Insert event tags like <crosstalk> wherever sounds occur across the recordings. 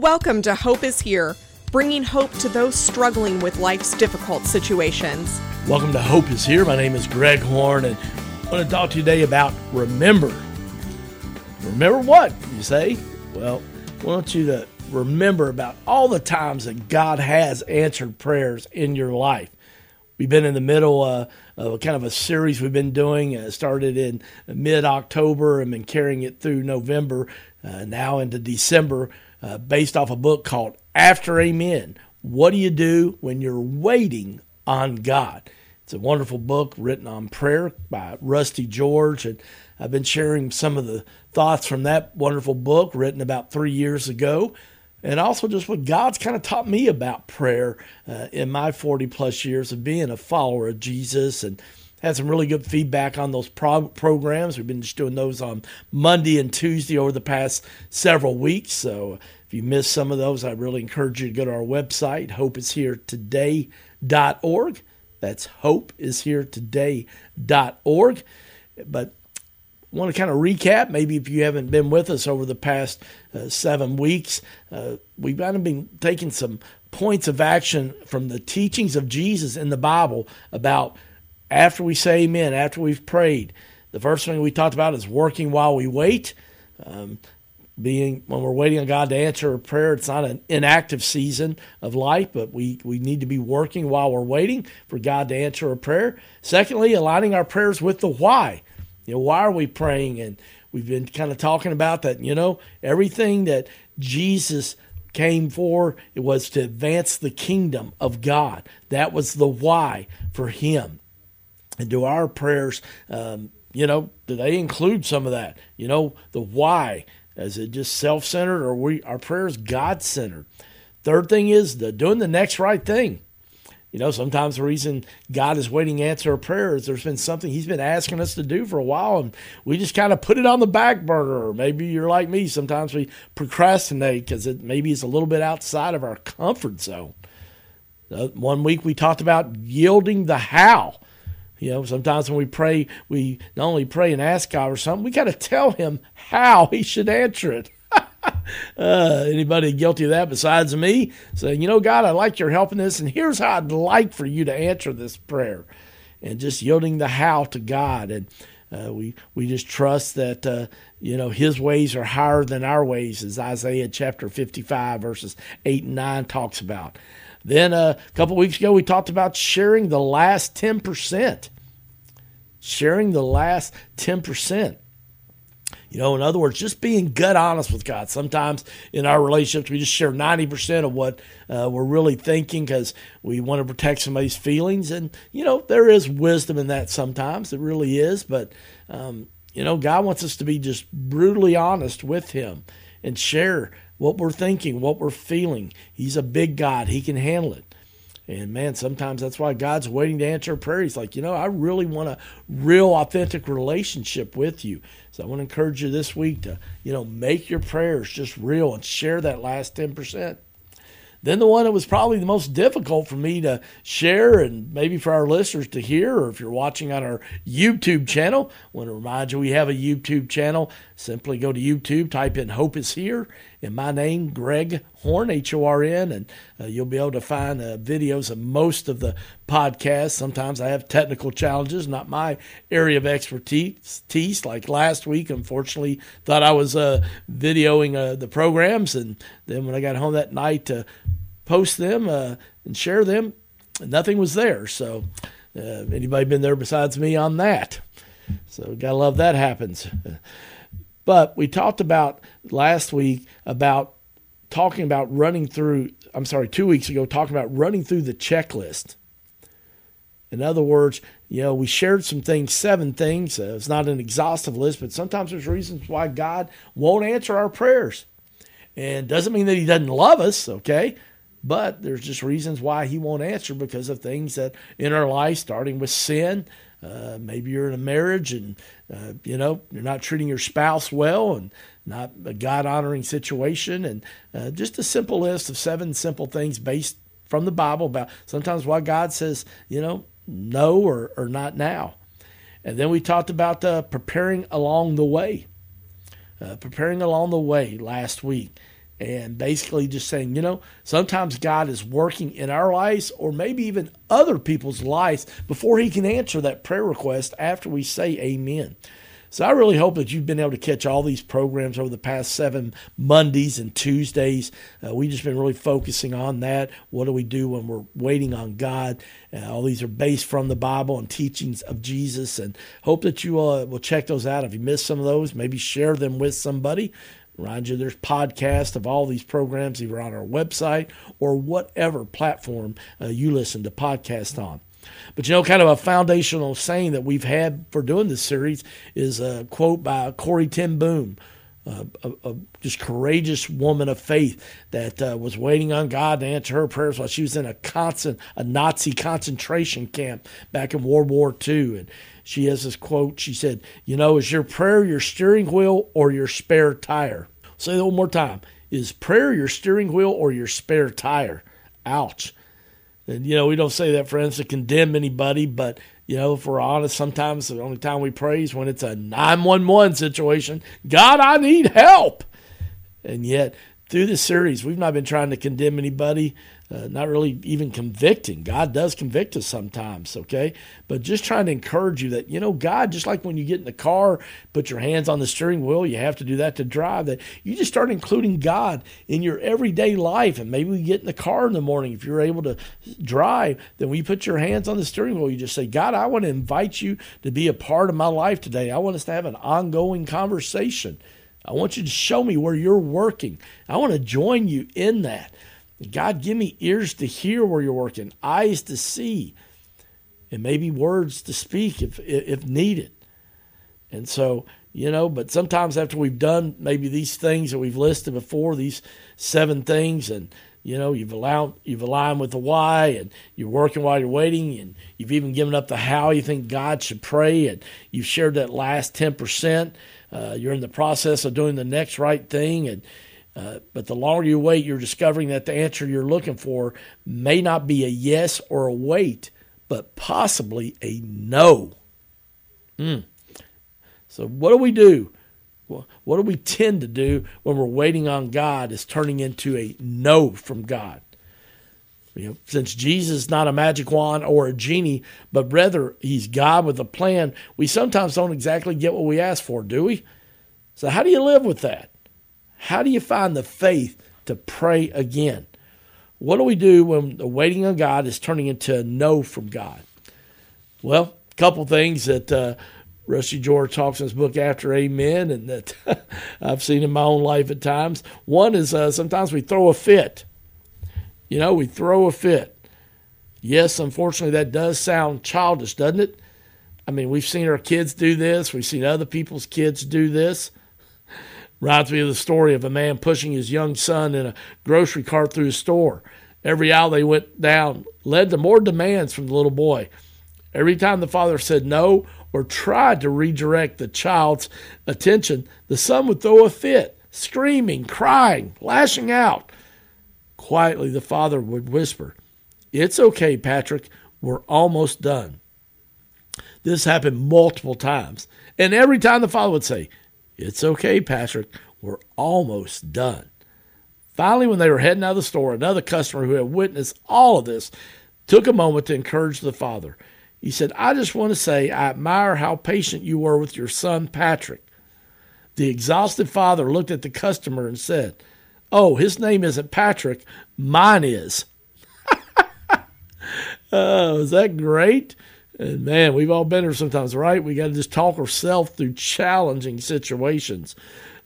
Welcome to Hope is Here, bringing hope to those struggling with life's difficult situations. Welcome to Hope is Here. My name is Greg Horn, and I want to talk to you today about remember. Remember what, you say? Well, I want you to remember about all the times that God has answered prayers in your life. We've been in the middle uh, of a kind of a series we've been doing. Uh, started in mid October and been carrying it through November, uh, now into December, uh, based off a book called After Amen. What do you do when you're waiting on God? It's a wonderful book written on prayer by Rusty George, and I've been sharing some of the thoughts from that wonderful book written about three years ago and also just what God's kind of taught me about prayer uh, in my 40 plus years of being a follower of Jesus and had some really good feedback on those pro- programs. We've been just doing those on Monday and Tuesday over the past several weeks. So if you missed some of those, I really encourage you to go to our website, hopeisheretoday.org. That's hopeisheretoday.org. But want to kind of recap, maybe if you haven't been with us over the past uh, seven weeks, uh, we've kind of been taking some points of action from the teachings of Jesus in the Bible about after we say amen, after we've prayed. The first thing we talked about is working while we wait. Um, being when we're waiting on God to answer a prayer, it's not an inactive season of life, but we, we need to be working while we're waiting for God to answer a prayer. Secondly, aligning our prayers with the why. You know, why are we praying? And we've been kind of talking about that. You know, everything that Jesus came for it was to advance the kingdom of God. That was the why for him. And do our prayers, um, you know, do they include some of that? You know, the why. Is it just self centered or we our prayers God centered? Third thing is the doing the next right thing. You know, sometimes the reason God is waiting to answer a prayer is there's been something He's been asking us to do for a while, and we just kind of put it on the back burner. Or maybe you're like me. Sometimes we procrastinate because it maybe it's a little bit outside of our comfort zone. Uh, one week we talked about yielding the how. You know, sometimes when we pray, we not only pray and ask God or something, we got to tell Him how He should answer it. <laughs> uh, anybody guilty of that besides me? Saying, you know, God, I like your help in this, and here's how I'd like for you to answer this prayer. And just yielding the how to God. And uh, we, we just trust that, uh, you know, his ways are higher than our ways, as Isaiah chapter 55, verses 8 and 9 talks about. Then uh, a couple weeks ago, we talked about sharing the last 10%. Sharing the last 10%. You know, in other words, just being gut honest with God. Sometimes in our relationships, we just share 90% of what uh, we're really thinking because we want to protect somebody's feelings. And, you know, there is wisdom in that sometimes. It really is. But, um, you know, God wants us to be just brutally honest with Him and share what we're thinking, what we're feeling. He's a big God, He can handle it. And man, sometimes that's why God's waiting to answer prayer. He's like, you know, I really want a real, authentic relationship with you. So I want to encourage you this week to, you know, make your prayers just real and share that last 10%. Then the one that was probably the most difficult for me to share and maybe for our listeners to hear, or if you're watching on our YouTube channel, I want to remind you we have a YouTube channel. Simply go to YouTube, type in Hope is Here, and my name, Greg Horn, H O R N, and uh, you'll be able to find uh, videos of most of the podcasts. Sometimes I have technical challenges, not my area of expertise. Like last week, unfortunately, thought I was uh, videoing uh, the programs, and then when I got home that night to post them uh, and share them, nothing was there. So, uh, anybody been there besides me on that? So, gotta love that happens. But we talked about last week about talking about running through, I'm sorry, two weeks ago, talking about running through the checklist. In other words, you know, we shared some things, seven things. Uh, it's not an exhaustive list, but sometimes there's reasons why God won't answer our prayers. And doesn't mean that He doesn't love us, okay? But there's just reasons why He won't answer because of things that in our life, starting with sin, uh, maybe you're in a marriage and uh, you know you're not treating your spouse well and not a God honoring situation, and uh, just a simple list of seven simple things based from the Bible about sometimes why God says you know no or, or not now. And then we talked about uh, preparing along the way, uh, preparing along the way last week. and basically just saying, you know, sometimes God is working in our lives or maybe even other people's lives before He can answer that prayer request after we say amen. So I really hope that you've been able to catch all these programs over the past seven Mondays and Tuesdays. Uh, we've just been really focusing on that. What do we do when we're waiting on God? Uh, all these are based from the Bible and teachings of Jesus. And hope that you uh, will check those out. If you missed some of those, maybe share them with somebody. Remind you, there's podcasts of all these programs either on our website or whatever platform uh, you listen to podcasts on. But you know, kind of a foundational saying that we've had for doing this series is a quote by Corrie ten Boom, a, a, just courageous woman of faith that uh, was waiting on God to answer her prayers while she was in a constant a Nazi concentration camp back in World War II. And she has this quote. She said, "You know, is your prayer your steering wheel or your spare tire?" say that one more time. Is prayer your steering wheel or your spare tire? Ouch. And, you know, we don't say that, friends, to condemn anybody, but, you know, if we're honest, sometimes the only time we pray is when it's a 911 situation. God, I need help. And yet, through this series, we've not been trying to condemn anybody uh, not really even convicting. God does convict us sometimes, okay? But just trying to encourage you that, you know, God, just like when you get in the car, put your hands on the steering wheel, you have to do that to drive, that you just start including God in your everyday life. And maybe we get in the car in the morning, if you're able to drive, then when you put your hands on the steering wheel, you just say, God, I want to invite you to be a part of my life today. I want us to have an ongoing conversation. I want you to show me where you're working. I want to join you in that. God, give me ears to hear where you're working, eyes to see, and maybe words to speak if if needed. And so, you know, but sometimes after we've done maybe these things that we've listed before, these seven things, and you know, you've allowed you've aligned with the why, and you're working while you're waiting, and you've even given up the how you think God should pray, and you've shared that last ten percent. Uh, you're in the process of doing the next right thing, and uh, but the longer you wait, you're discovering that the answer you're looking for may not be a yes or a wait, but possibly a no. Mm. So, what do we do? What do we tend to do when we're waiting on God is turning into a no from God? You know, since Jesus is not a magic wand or a genie, but rather he's God with a plan, we sometimes don't exactly get what we ask for, do we? So, how do you live with that? How do you find the faith to pray again? What do we do when the waiting on God is turning into a no from God? Well, a couple things that uh, Rusty George talks in his book After Amen, and that <laughs> I've seen in my own life at times. One is uh, sometimes we throw a fit. You know, we throw a fit. Yes, unfortunately, that does sound childish, doesn't it? I mean, we've seen our kids do this, we've seen other people's kids do this. Reminds me of the story of a man pushing his young son in a grocery cart through a store. Every aisle they went down led to more demands from the little boy. Every time the father said no or tried to redirect the child's attention, the son would throw a fit, screaming, crying, lashing out. Quietly, the father would whisper, It's okay, Patrick. We're almost done. This happened multiple times. And every time the father would say, it's okay, Patrick. We're almost done. Finally, when they were heading out of the store, another customer who had witnessed all of this took a moment to encourage the father. He said, I just want to say I admire how patient you were with your son, Patrick. The exhausted father looked at the customer and said, Oh, his name isn't Patrick, mine is. <laughs> oh, is that great? And man, we've all been there sometimes, right? We got to just talk ourselves through challenging situations.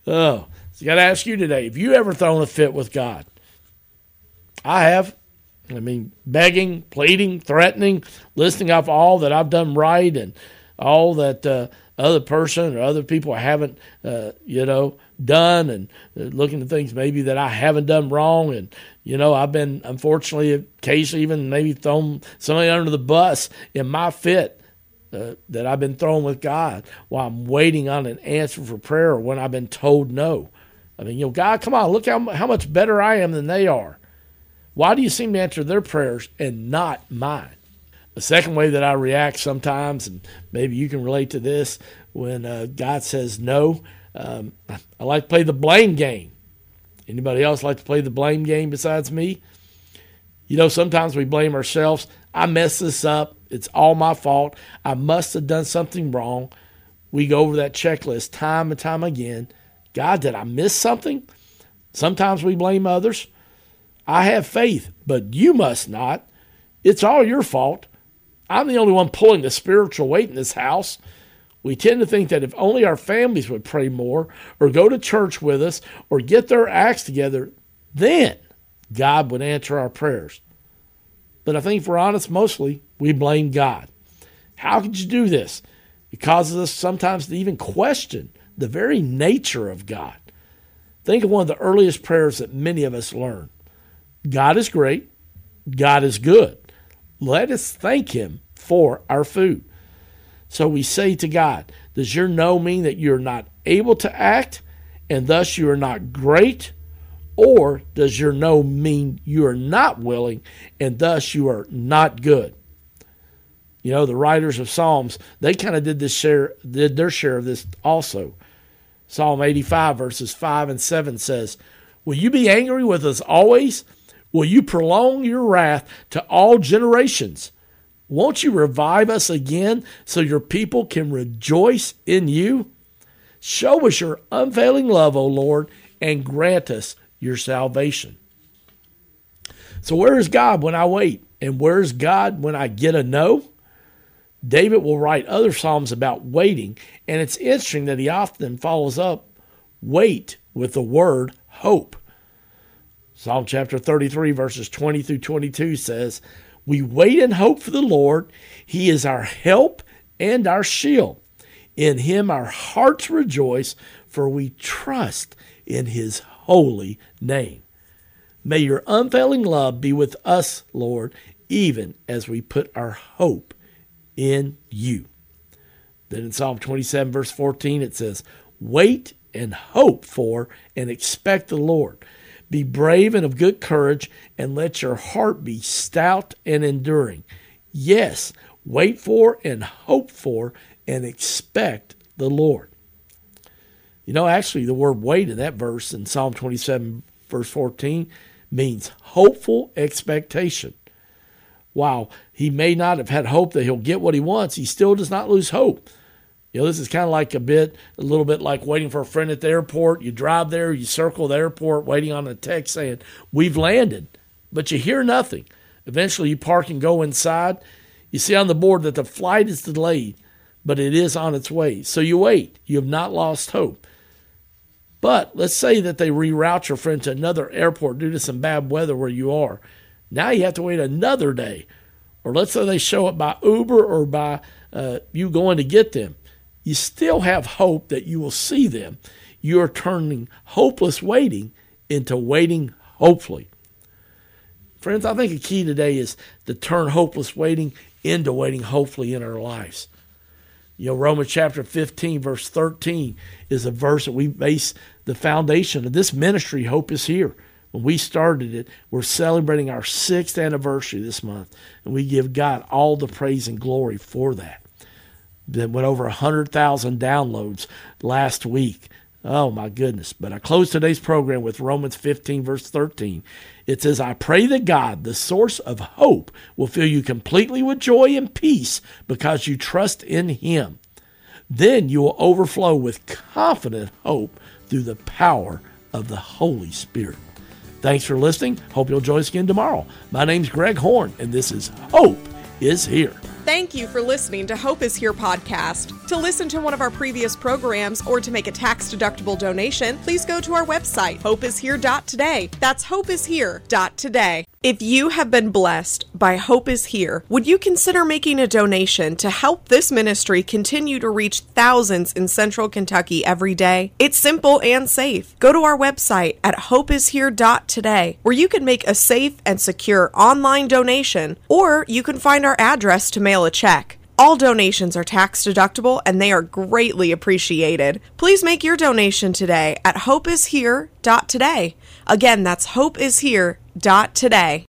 Oh, so I got to ask you today: Have you ever thrown a fit with God? I have. I mean, begging, pleading, threatening, listing off all that I've done right and all that uh, other person or other people haven't, uh, you know, done, and uh, looking at things maybe that I haven't done wrong, and you know, I've been unfortunately occasionally even maybe thrown somebody under the bus in my fit uh, that I've been thrown with God while I'm waiting on an answer for prayer or when I've been told no. I mean, you know, God, come on, look how how much better I am than they are. Why do you seem to answer their prayers and not mine? The second way that I react sometimes, and maybe you can relate to this, when uh, God says no, um, I like to play the blame game. Anybody else like to play the blame game besides me? You know, sometimes we blame ourselves. I messed this up. It's all my fault. I must have done something wrong. We go over that checklist time and time again. God, did I miss something? Sometimes we blame others. I have faith, but you must not. It's all your fault. I'm the only one pulling the spiritual weight in this house. We tend to think that if only our families would pray more, or go to church with us, or get their acts together, then God would answer our prayers. But I think if we're honest, mostly we blame God. How could you do this? It causes us sometimes to even question the very nature of God. Think of one of the earliest prayers that many of us learn God is great, God is good. Let us thank Him for our food. So we say to God, Does your no mean that you're not able to act and thus you are not great? Or does your no mean you are not willing and thus you are not good? You know, the writers of Psalms, they kind of did this share did their share of this also. Psalm 85 verses 5 and 7 says, Will you be angry with us always? Will you prolong your wrath to all generations? Won't you revive us again so your people can rejoice in you? Show us your unfailing love, O Lord, and grant us your salvation. So, where is God when I wait? And where is God when I get a no? David will write other Psalms about waiting, and it's interesting that he often follows up wait with the word hope. Psalm chapter 33, verses 20 through 22 says, We wait and hope for the Lord. He is our help and our shield. In him our hearts rejoice, for we trust in his holy name. May your unfailing love be with us, Lord, even as we put our hope in you. Then in Psalm 27, verse 14, it says, Wait and hope for and expect the Lord. Be brave and of good courage, and let your heart be stout and enduring. Yes, wait for and hope for and expect the Lord. You know, actually, the word wait in that verse in Psalm 27, verse 14, means hopeful expectation. While he may not have had hope that he'll get what he wants, he still does not lose hope. You know, this is kind of like a bit, a little bit like waiting for a friend at the airport. You drive there, you circle the airport, waiting on a text saying, We've landed, but you hear nothing. Eventually, you park and go inside. You see on the board that the flight is delayed, but it is on its way. So you wait. You have not lost hope. But let's say that they reroute your friend to another airport due to some bad weather where you are. Now you have to wait another day. Or let's say they show up by Uber or by uh, you going to get them. You still have hope that you will see them. You are turning hopeless waiting into waiting hopefully. Friends, I think a key today is to turn hopeless waiting into waiting hopefully in our lives. You know, Romans chapter 15, verse 13 is a verse that we base the foundation of this ministry. Hope is here. When we started it, we're celebrating our sixth anniversary this month, and we give God all the praise and glory for that. That went over 100,000 downloads last week. Oh my goodness. But I close today's program with Romans 15, verse 13. It says, I pray that God, the source of hope, will fill you completely with joy and peace because you trust in Him. Then you will overflow with confident hope through the power of the Holy Spirit. Thanks for listening. Hope you'll join us again tomorrow. My name's Greg Horn, and this is Hope is Here. Thank you for listening to Hope is Here podcast. To listen to one of our previous programs or to make a tax deductible donation, please go to our website, hopeishere.today. That's hopeishere.today. If you have been blessed by Hope is Here, would you consider making a donation to help this ministry continue to reach thousands in central Kentucky every day? It's simple and safe. Go to our website at hopeishere.today, where you can make a safe and secure online donation, or you can find our address to mail a check. All donations are tax deductible and they are greatly appreciated. Please make your donation today at hopeishere.today. Again, that's hopeishere.today.